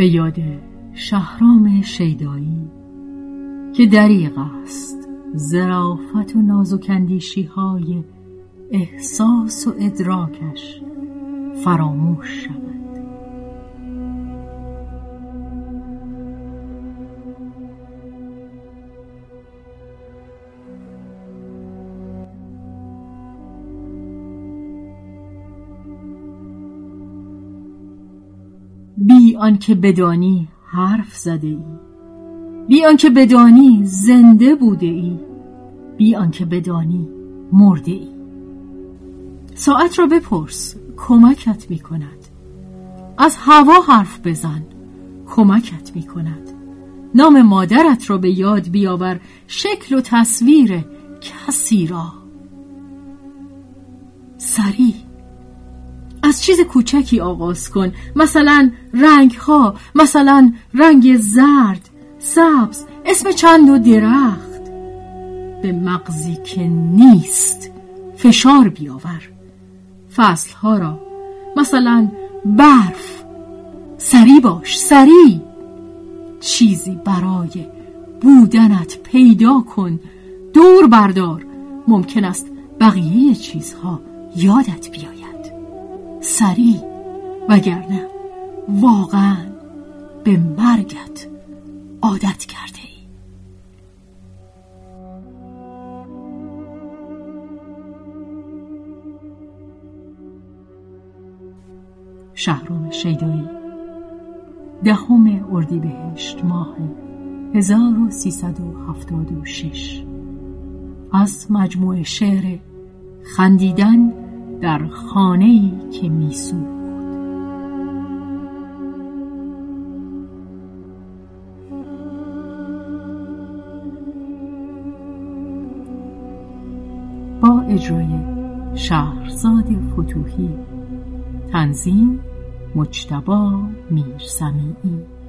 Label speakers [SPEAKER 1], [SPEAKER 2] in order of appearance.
[SPEAKER 1] به یاد شهرام شیدایی که دریغ است زرافت و نازکندیشی های احساس و ادراکش فراموش شود. بی آنکه بدانی حرف زده ای. بی آنکه بدانی زنده بوده ای. بی آنکه بدانی مرده ای. ساعت را بپرس کمکت می کند. از هوا حرف بزن کمکت می کند. نام مادرت را به یاد بیاور شکل و تصویر کسی را. سریع از چیز کوچکی آغاز کن. مثلا رنگ ها مثلا رنگ زرد سبز اسم چند و درخت. به مغزی که نیست فشار بیاور. فصل ها را مثلا برف. سری باش سری. چیزی برای بودنت پیدا کن. دور بردار. ممکن است بقیه چیزها یادت بیاید. سریع وگرنه واقعا به مرگت عادت کرده ای. شهرام شیدایی. دهم اردیبهشت ماه 1376 از مجموعه شعر خندیدن در خانه ای که میسوخت. با اجرای شهرزاد فتوحی تنظیم مجتبا میرسمیعی.